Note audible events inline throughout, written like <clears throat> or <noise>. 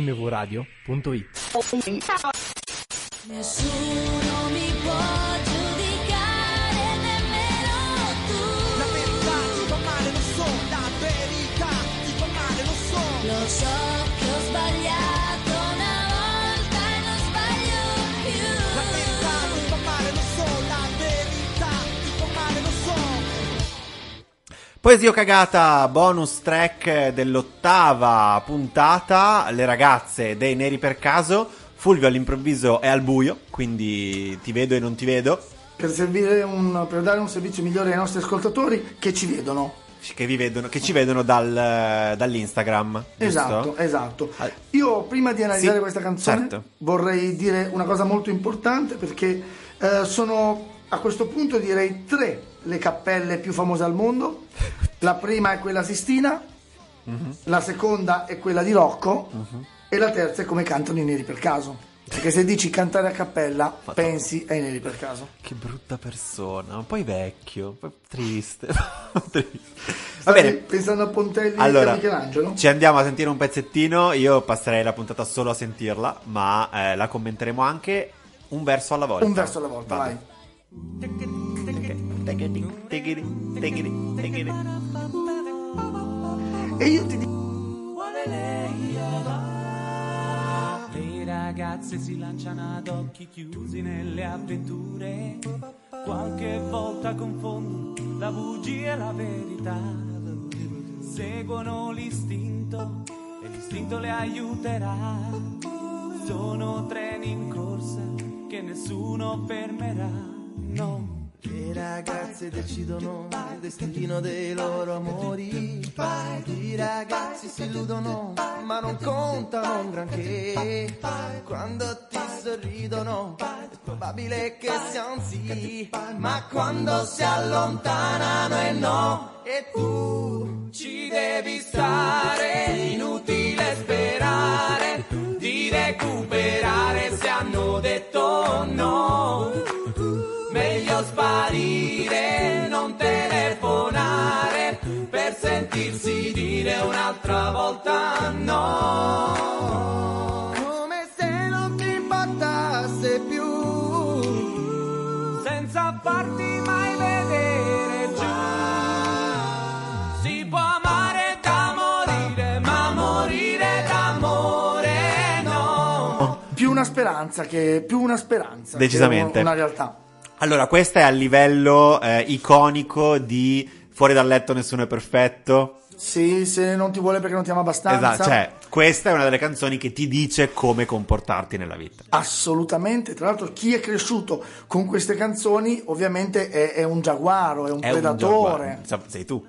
mvradio.it. Nessuno mi può giudicare nemmeno tu. La verità ti fa male, lo so, la verità ti fa male, lo so. Lo so Poesia cagata, bonus track dell'ottava puntata, le ragazze dei Neri per caso. Fulvio all'improvviso è al buio, quindi ti vedo e non ti vedo. per, servire un- per dare un servizio migliore ai nostri ascoltatori che ci vedono. Che, vi vedono, che ci vedono dal- dall'Instagram. giusto? Esatto, esatto. Io prima di analizzare Sì, questa canzone certo. vorrei dire una cosa molto importante perché eh, sono a questo punto direi tre le cappelle più famose al mondo. La prima è quella Sistina, Mhm. la seconda è quella di Rocco e la terza è come cantano i neri per caso. Perché se dici cantare a cappella, pensi ai neri per caso. Che brutta persona, poi vecchio, poi triste. <laughs> triste. Va bene. pensando a Pontelli e Allora, a Michelangelo? ci andiamo a sentire un pezzettino. Io passerei la puntata solo a sentirla, ma eh, la commenteremo anche un verso alla volta. Un verso alla volta, Vado. vai. E io ti dico Le ragazze si lanciano ad occhi chiusi nelle avventure. Qualche volta confondono la bugia e la verità. Seguono l'istinto e l'istinto le aiuterà. Sono treni in corsa che nessuno fermerà. No. Le ragazze decidono il destino dei loro amori. I ragazzi si illudono, ma non contano un granché. Quando ti sorridono, è probabile che sia un sì. Ma quando si allontanano è no. E tu Ci devi stare, inutile sperare di recuperare se hanno detto no. Sparire, non telefonare per sentirsi dire un'altra volta no. come se non ti importasse più. Senza farti mai vedere giù. Si può amare da morire, ma morire d'amore no. più una speranza che più una speranza che Decisamente. una realtà. Allora, questa è a livello eh, iconico di Fuori dal letto nessuno è perfetto. Sì, se non ti vuole perché non ti ama abbastanza. Esatto, cioè, questa è una delle canzoni che ti dice come comportarti nella vita. Assolutamente, tra l'altro chi è cresciuto con queste canzoni ovviamente è, è un giaguaro, è un È un predatore. Sa- Sei tu.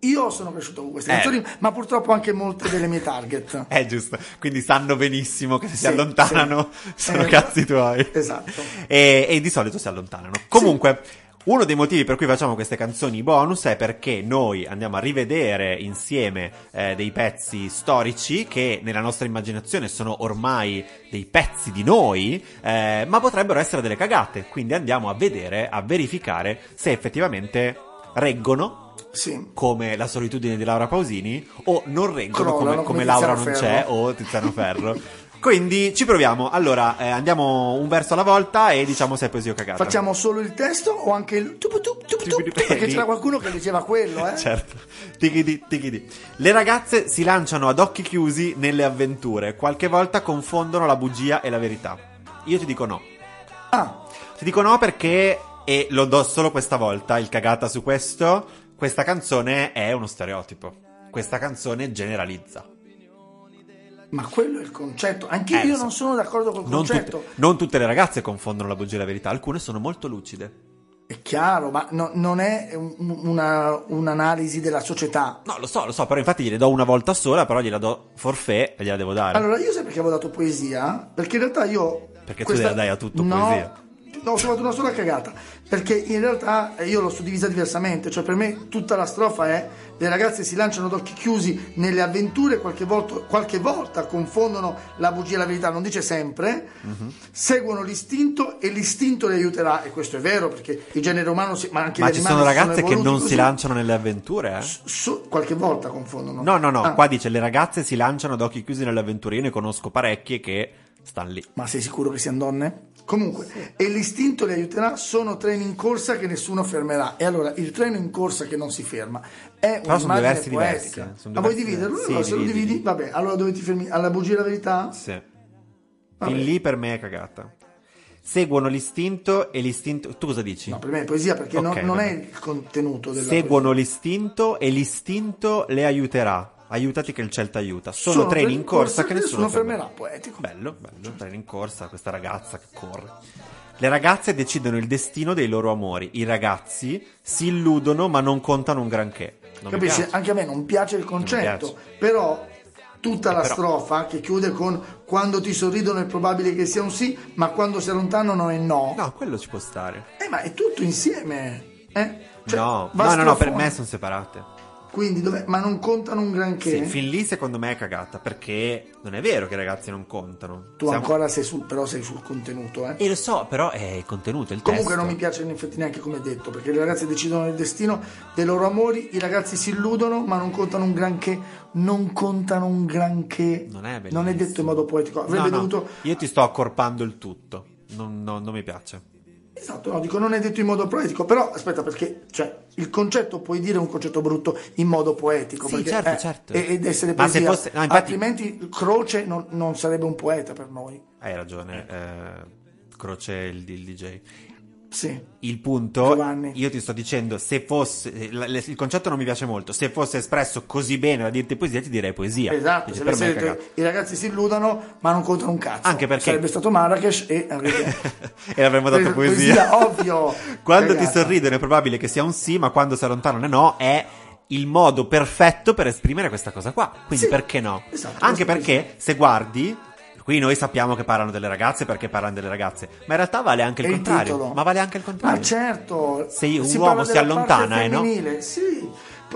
Io sono cresciuto con queste Eh. canzoni, ma purtroppo anche molte delle mie target. È <laughs> giusto. Quindi sanno benissimo che se si Sì, allontanano sì. sono Eh, cazzi tuoi. Esatto. E, e di solito si allontanano. Comunque, uno dei motivi per cui facciamo queste canzoni bonus è perché noi andiamo a rivedere insieme eh, dei pezzi storici che nella nostra immaginazione sono ormai dei pezzi di noi, eh, ma potrebbero essere delle cagate. Quindi andiamo a vedere, a verificare se effettivamente reggono Sì. come la solitudine di Laura Pausini o non reggono Crollano come, come Laura non c'è o Tiziano Ferro. Quindi ci proviamo. Allora, eh, andiamo un verso alla volta e diciamo se è poesia o cagata. Facciamo solo il testo o anche il tup tup tup? Tup. Perché c'era qualcuno che diceva quello, eh? Certo. Tichidi, tichidi. Le ragazze si lanciano ad occhi chiusi nelle avventure. Qualche volta confondono la bugia e la verità. Io ti dico no. Ah, Ti dico no perché, e lo do solo questa volta, il cagata su questo, questa canzone è uno stereotipo. Questa canzone generalizza. ma quello è il concetto. Anche Eh, io so. non sono d'accordo col Non concetto. tutte, non tutte le ragazze confondono la bugia e la verità, alcune sono molto lucide. È chiaro, ma no- non è un- una- un'analisi della società. No, lo so, lo so, però infatti gliele do una volta sola, però gliela do forfè e gliela devo dare. Allora, io sai perché avevo dato poesia? Perché in realtà io. Perché tu gliela dai a tutto no, poesia. No, ho trovato una sola cagata, perché in realtà io l'ho suddivisa diversamente, cioè per me tutta la strofa è le ragazze si lanciano ad occhi chiusi nelle avventure, qualche volta, qualche volta confondono la bugia e la verità, non dice sempre, Mhm. seguono l'istinto e l'istinto le aiuterà, e questo è vero perché il genere umano, si- ma anche Ma ci sono ragazze che evoluti non così. si lanciano nelle avventure, eh? So- qualche volta confondono. No, no, no, Ah, qua dice le ragazze si lanciano ad occhi chiusi nelle avventure. Io ne conosco parecchie che stanno lì. Ma sei sicuro che siano donne? Comunque, e l'istinto le aiuterà, sono treni in corsa che nessuno fermerà. E allora, il treno in corsa che non si ferma è Però sono un'immagine diversi, poetica. diversi, sono Ma vuoi dividerlo? sì, No, se lo dividi. vabbè, allora dove ti fermi? Alla bugia la verità? Sì. Vabbè. Fin lì per me è cagata. Seguono l'istinto e l'istinto. Tu cosa dici? No, per me è poesia perché non, Ok, non è il contenuto della Seguono l'istinto e l'istinto le aiuterà. Aiutati che il ciel ti aiuta. Sono, Sono treni in corsa che nessuno fermerà. fermerà. Poetico. Bello, bello, treni in corsa, questa ragazza che corre. Le ragazze decidono il destino dei loro amori. I ragazzi si illudono ma non contano un granché. Non Capisci? Anche a me non piace il concetto, piace. però tutta la però- strofa che chiude con quando ti sorridono è probabile che sia un sì, ma quando si allontanano è no. No, quello ci può stare. Eh, ma è tutto insieme. Eh? Cioè, no, no, no, no, per me sono separate. Quindi, dov'è- ma non contano un granché? Sì, fin lì secondo me è cagata, perché non è vero che i ragazzi non contano. tu Siamo- ancora sei sul, però sei sul contenuto, eh. E lo so, però è il contenuto, il Comunque testo. non mi piace in effetti neanche come detto, perché le ragazze decidono il destino dei loro amori, i ragazzi si illudono, ma non contano un granché, non contano un granché. Non è. Non è detto in modo poetico, avrebbe No, no, dovuto Io ti sto accorpando il tutto. Non, non- non mi piace. Esatto, no, dico non è detto in modo poetico, però aspetta perché cioè, il concetto puoi dire un concetto brutto in modo poetico, Sì, perché, certo, eh, certo. ed essere Ma se poesia, fosse- no, infatti- altrimenti Croce non, non sarebbe un poeta per noi. Hai ragione, eh, Croce il, il DJ. Sì. Il punto, Giovanni. io ti sto dicendo, se fosse, il, il concetto non mi piace molto, se fosse espresso così bene da dirti poesia, ti direi poesia. Esatto, Dice, se detto, i ragazzi si illudono ma non contano un cazzo. Anche perché- sarebbe stato Marrakesh e <laughs> e avremmo dato poesia. ovvio. <laughs> quando ti Cagata. sorridono è probabile che sia un sì, ma quando si allontanano è no, è il modo perfetto per esprimere questa cosa qua. Quindi Sì, perché no? esatto, Anche perché se guardi, qui noi sappiamo che parlano delle ragazze perché parlano delle ragazze, ma in realtà vale anche il il contrario. titolo. Ma vale anche il contrario. Ma certo. Se un si uomo si allontana, eh, no? Sì.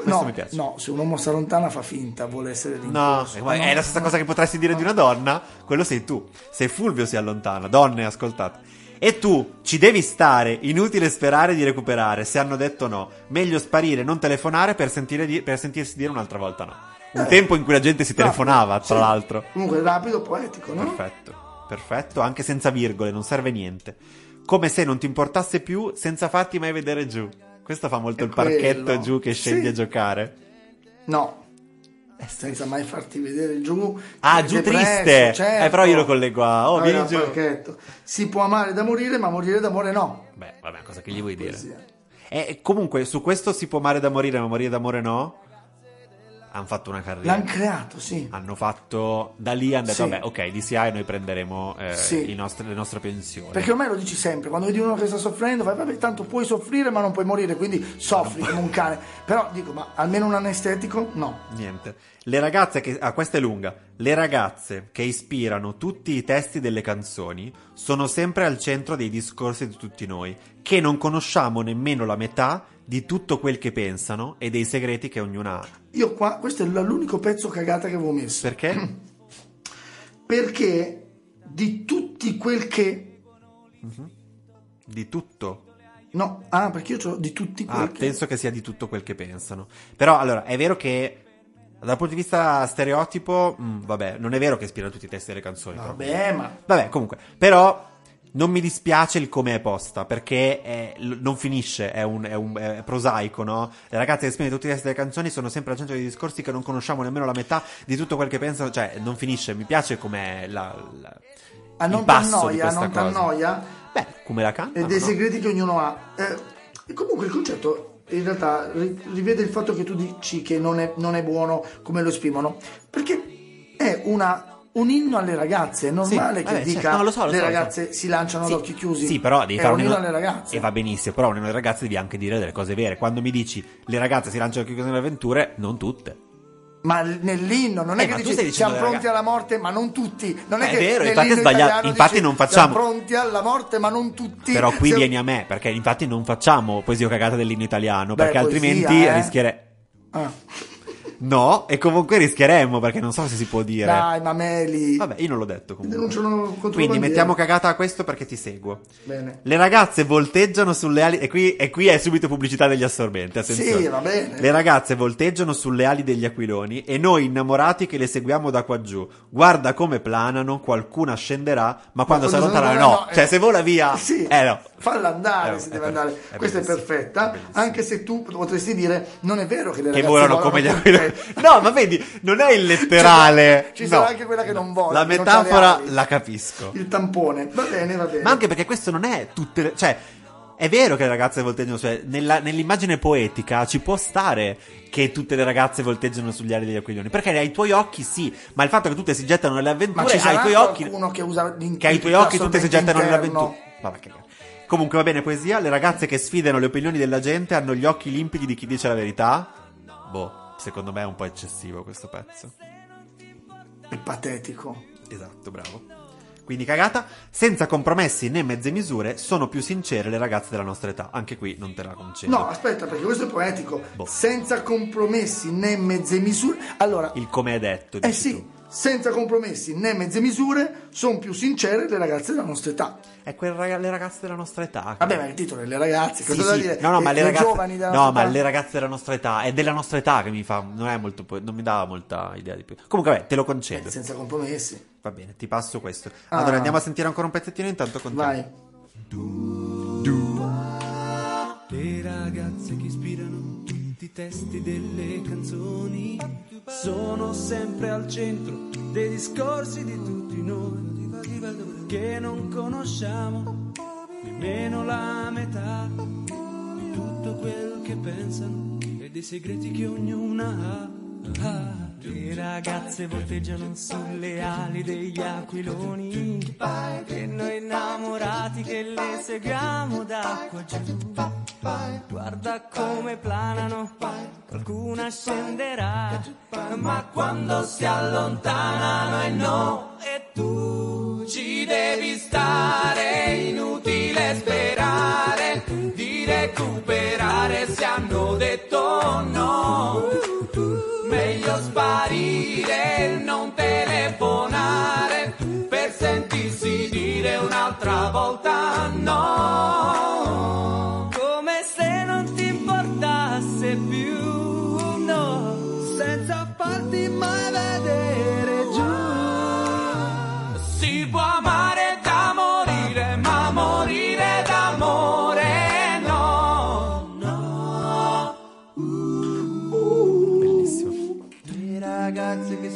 No, no, se un uomo si allontana fa finta, vuole essere No, rincorso. ma è la stessa cosa che potresti dire di una donna, quello sei tu. Se Fulvio si allontana, donne, ascoltate. E tu ci devi stare, inutile sperare di recuperare. Se hanno detto no, meglio sparire, non telefonare per, sentire di- per sentirsi dire un'altra volta no. Un Eh. tempo in cui la gente si telefonava, tra sì. l'altro. Comunque rapido, poetico, no? Perfetto, perfetto, anche senza virgole, non serve niente. Come se non ti importasse più senza farti mai vedere giù. Questo fa molto È il parchetto quello. giù che scendi Sì. a giocare. No. Senza mai farti vedere giù. Ah, giù depresso, triste. certo. Eh, però io lo collego a, oh, vieni giù. parchetto. Si può amare da morire, ma morire d'amore no. Beh, vabbè, cosa che gli vuoi dire? Poesia. E comunque, su questo si può amare da morire, ma morire d'amore no? Hanno fatto una carriera. L'hanno creato, sì. Hanno fatto da lì hanno detto Sì. vabbè ok DCI noi prenderemo eh, Sì. i nostri- le nostre pensioni Perché ormai lo dici sempre, quando vedi uno che sta soffrendo, fai, vabbè, tanto puoi soffrire ma non puoi morire, quindi soffri come un cane. Però dico, ma almeno un anestetico? No. niente le ragazze che ah questa è lunga le ragazze che ispirano tutti i testi delle canzoni sono sempre al centro dei discorsi di tutti noi che non conosciamo nemmeno la metà di tutto quel che pensano e dei segreti che ognuna ha Io qua, questo è l'unico pezzo cagata che avevo messo. perché? <clears throat> Perché di tutti quel che... di tutto No, ah, perché io c'ho di tutti quel Ah, che... penso che sia di tutto quel che pensano. Però, allora, è vero che dal punto di vista stereotipo, mm, vabbè, non è vero che ispira tutti i testi delle canzoni. però. Vabbè, ma... Vabbè, comunque, però non mi dispiace il come è posta, perché è- non finisce, è, un, è, un- è prosaico, no? Le ragazze che esprimono tutti i testi delle canzoni sono sempre al centro dei discorsi che non conosciamo nemmeno la metà di tutto quel che pensano, cioè non finisce, mi piace com'è la, la- Ah, il non passo di t'annoia, non t'annoia? Beh, come la canta? e dei segreti che ognuno ha. Eh, comunque il concetto in realtà ri- rivede il fatto che tu dici che non è, non è buono come lo esprimono, perché è una, un inno alle ragazze, è normale Sì, che vabbè, dica certo, no, lo so, lo le so, lo so. ragazze si lanciano ad occhi chiusi. Sì, però devi è fare un inno alle ragazze. E va benissimo, però un inno alle ragazze devi anche dire delle cose vere. Quando mi dici le ragazze si lanciano chiuse nelle avventure, non tutte. Ma nell'inno non è Eh, che ma tu dici siamo pronti alla morte, ma non tutti. Non è, È che vero, infatti è sbagliato. Infatti dici, non facciamo- Siamo pronti alla morte, ma non tutti. Però qui Se- vieni a me, perché infatti non facciamo poesia cagata dell'inno italiano, Beh, perché poesia, altrimenti eh. rischierei... Ah, No, e comunque rischieremmo, perché non so se si può dire. dai, mameli. Vabbè, io non l'ho detto comunque. Denunciano contro Quindi la bandiera. mettiamo cagata a questo perché ti seguo. Bene. Le ragazze volteggiano sulle ali. E qui, e qui è subito pubblicità degli assorbenti. Attenzione. Sì, va bene. Le ragazze volteggiano sulle ali degli aquiloni e noi innamorati che le seguiamo da qua giù. Guarda come planano, qualcuna scenderà, ma quando si quando si allontanano allontana, no. no, Cioè, eh. se vola via. <laughs> Sì, Eh no. falla andare Eh, se è deve andare. è Questa è perfetta. anche se tu potresti dire: Non è vero che le Che ragazze volano come gli <laughs> aquiloni. No, ma vedi, non è il letterale. Ci sarà No. anche quella che non vola. La metafora la capisco. Il tampone. Va bene, va bene. Ma anche perché questo non è tutte le... Cioè, è vero che le ragazze volteggiano su... nella- nell'immagine poetica ci può stare che tutte le ragazze volteggiano sugli ali degli aquilioni. Perché ai tuoi occhi sì, ma il fatto che tutte si gettano nelle Ma avventure, ci ai sarà tuoi occhi... che usa Che ai tuoi occhi tutte si gettano nelle avventure. Vabbè, che cazzo. Comunque va bene poesia, le ragazze che sfidano le opinioni della gente hanno gli occhi limpidi di chi dice la verità. Boh, secondo me è un po' eccessivo questo pezzo. È patetico. Esatto, bravo. Quindi cagata, senza compromessi né mezze misure, sono più sincere le ragazze della nostra età. Anche qui non te la concedo. No, aspetta, perché questo è poetico. Boh. Senza compromessi né mezze misure. Allora, Il come è detto. eh sì, tu. Senza compromessi né mezze misure, sono più sincere le ragazze della nostra età. È quel le ragazze della nostra età. Vabbè, ma il titolo è le ragazze, Sì, cosa da sì. dire? No, no, Che ma le ragazze, giovani della no, nostra ma età- le ragazze della nostra età. È della nostra età che mi fa. Non è molto. Non mi dava molta idea di più. Comunque, vabbè, te lo concedo. Senza compromessi. Va bene, ti passo questo. Ah. Allora andiamo a sentire ancora un pezzettino intanto con te. Vai. Le ragazze che ispirano i testi delle canzoni sono sempre al centro dei discorsi di tutti noi che non conosciamo nemmeno la metà di tutto quel che pensano e dei segreti che ognuna ha. Ah, le ragazze volteggiano sulle ali degli aquiloni e noi innamorati che le seguiamo da qua giù. Guarda come planano, qualcuna scenderà, ma quando si allontanano e no, e tu ci devi stare, inutile sperare di recuperare se hanno detto no. Meglio sparire, non telefonare per sentirsi dire un'altra volta no.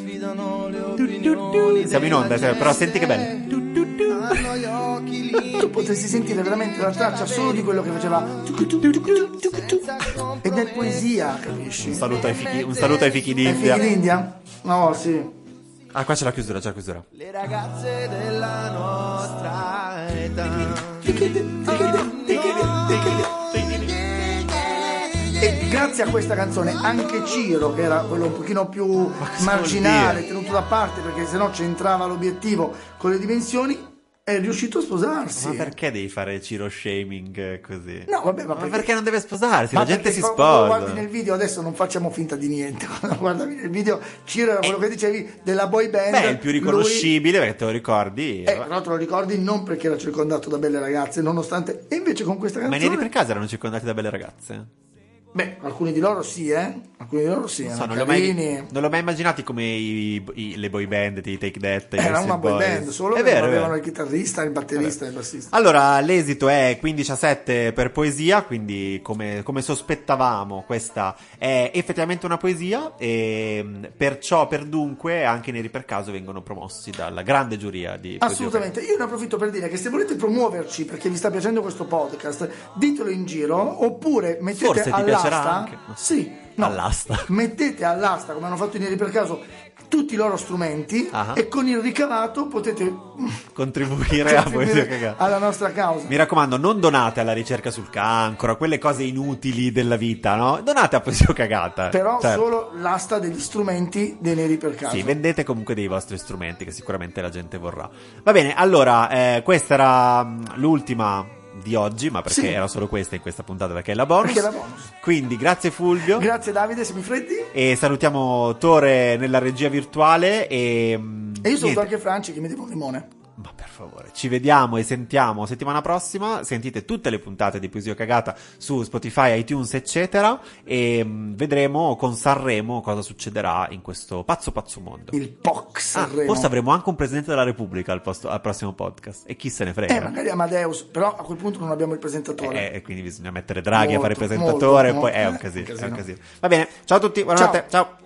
Sfidano le opinioni. Siamo in onda, cioè, però senti che bello. Tu potresti sentire veramente la traccia solo di quello che faceva. Ed è poesia, capisci? Un saluto ai fichi, un saluto ai fichi d'India. d'India? No, sì. Ah, qua c'è la chiusura, c'è la chiusura. Le ragazze della nostra età. Grazie a questa canzone anche Ciro, che era quello un pochino più marginale, tenuto da parte perché sennò c'entrava l'obiettivo con le dimensioni, è riuscito a sposarsi. Ma perché devi fare Ciro shaming eh, così? No, vabbè, ma Ma perché- perché non deve sposarsi? Ma la gente si sposa. guardi nel video adesso non facciamo finta di niente. <laughs> Quando guardavi nel video, Ciro era quello che dicevi della boy band. Beh, è il più lui- riconoscibile perché te lo ricordi. Eh, però te lo ricordi non perché era circondato da belle ragazze, nonostante. E invece con questa Ma i canzone. neri per caso erano circondati da belle ragazze? Beh, alcuni di loro sì, eh. Alcuni di loro sì. So, non, li ho mai, non l'ho mai immaginati come i- i- le boy band di Take That. Era una boy Boys. band, solo è che vero, avevano il chitarrista, il batterista e il bassista. Allora, l'esito è 15 a 7 per poesia, quindi come, come sospettavamo questa è effettivamente una poesia e mh, perciò, per dunque, anche neri per caso vengono promossi dalla grande giuria di. Assolutamente, io ne approfitto per dire che se volete promuoverci perché vi sta piacendo questo podcast, ditelo in giro oppure mettete Forse ti all'asta. anche. Sì, No, All'asta. <laughs> Mettete all'asta, come hanno fatto i neri per caso, tutti i loro strumenti Ah. e con il ricavato potete mm, Contribuire <laughs> contribuire alla nostra causa. Mi raccomando, non donate alla ricerca sul cancro, a quelle cose inutili della vita, no? Donate a poesia cagata. Però Cioè, solo l'asta degli strumenti dei neri per caso. Sì, vendete comunque dei vostri strumenti che sicuramente la gente vorrà. Va bene, allora, eh, questa era mh, l'ultima di oggi, ma perché Sì. era solo questa in questa puntata, perché è la bonus. Perché è la bonus. Quindi, grazie Fulvio. Grazie Davide, siamo freddi. e salutiamo Tore nella regia virtuale e... mh, E io saluto niente. anche Franci che mi deve un limone. Favore, ci vediamo e sentiamo settimana prossima. Sentite tutte le puntate di Poesia Cagata su Spotify, iTunes, eccetera. E mh, vedremo con Sanremo cosa succederà in questo pazzo pazzo mondo. Il POC Ah, forse avremo anche un presidente della Repubblica al, posto- al prossimo podcast. E chi se ne frega? Eh, magari Amadeus, però a quel punto non abbiamo il presentatore. Eh, e quindi bisogna mettere Draghi a fare il Molto, presentatore. molto, e poi è un molto. casino, Eh, è un casino. Va bene, ciao a tutti, buonanotte. ciao. Il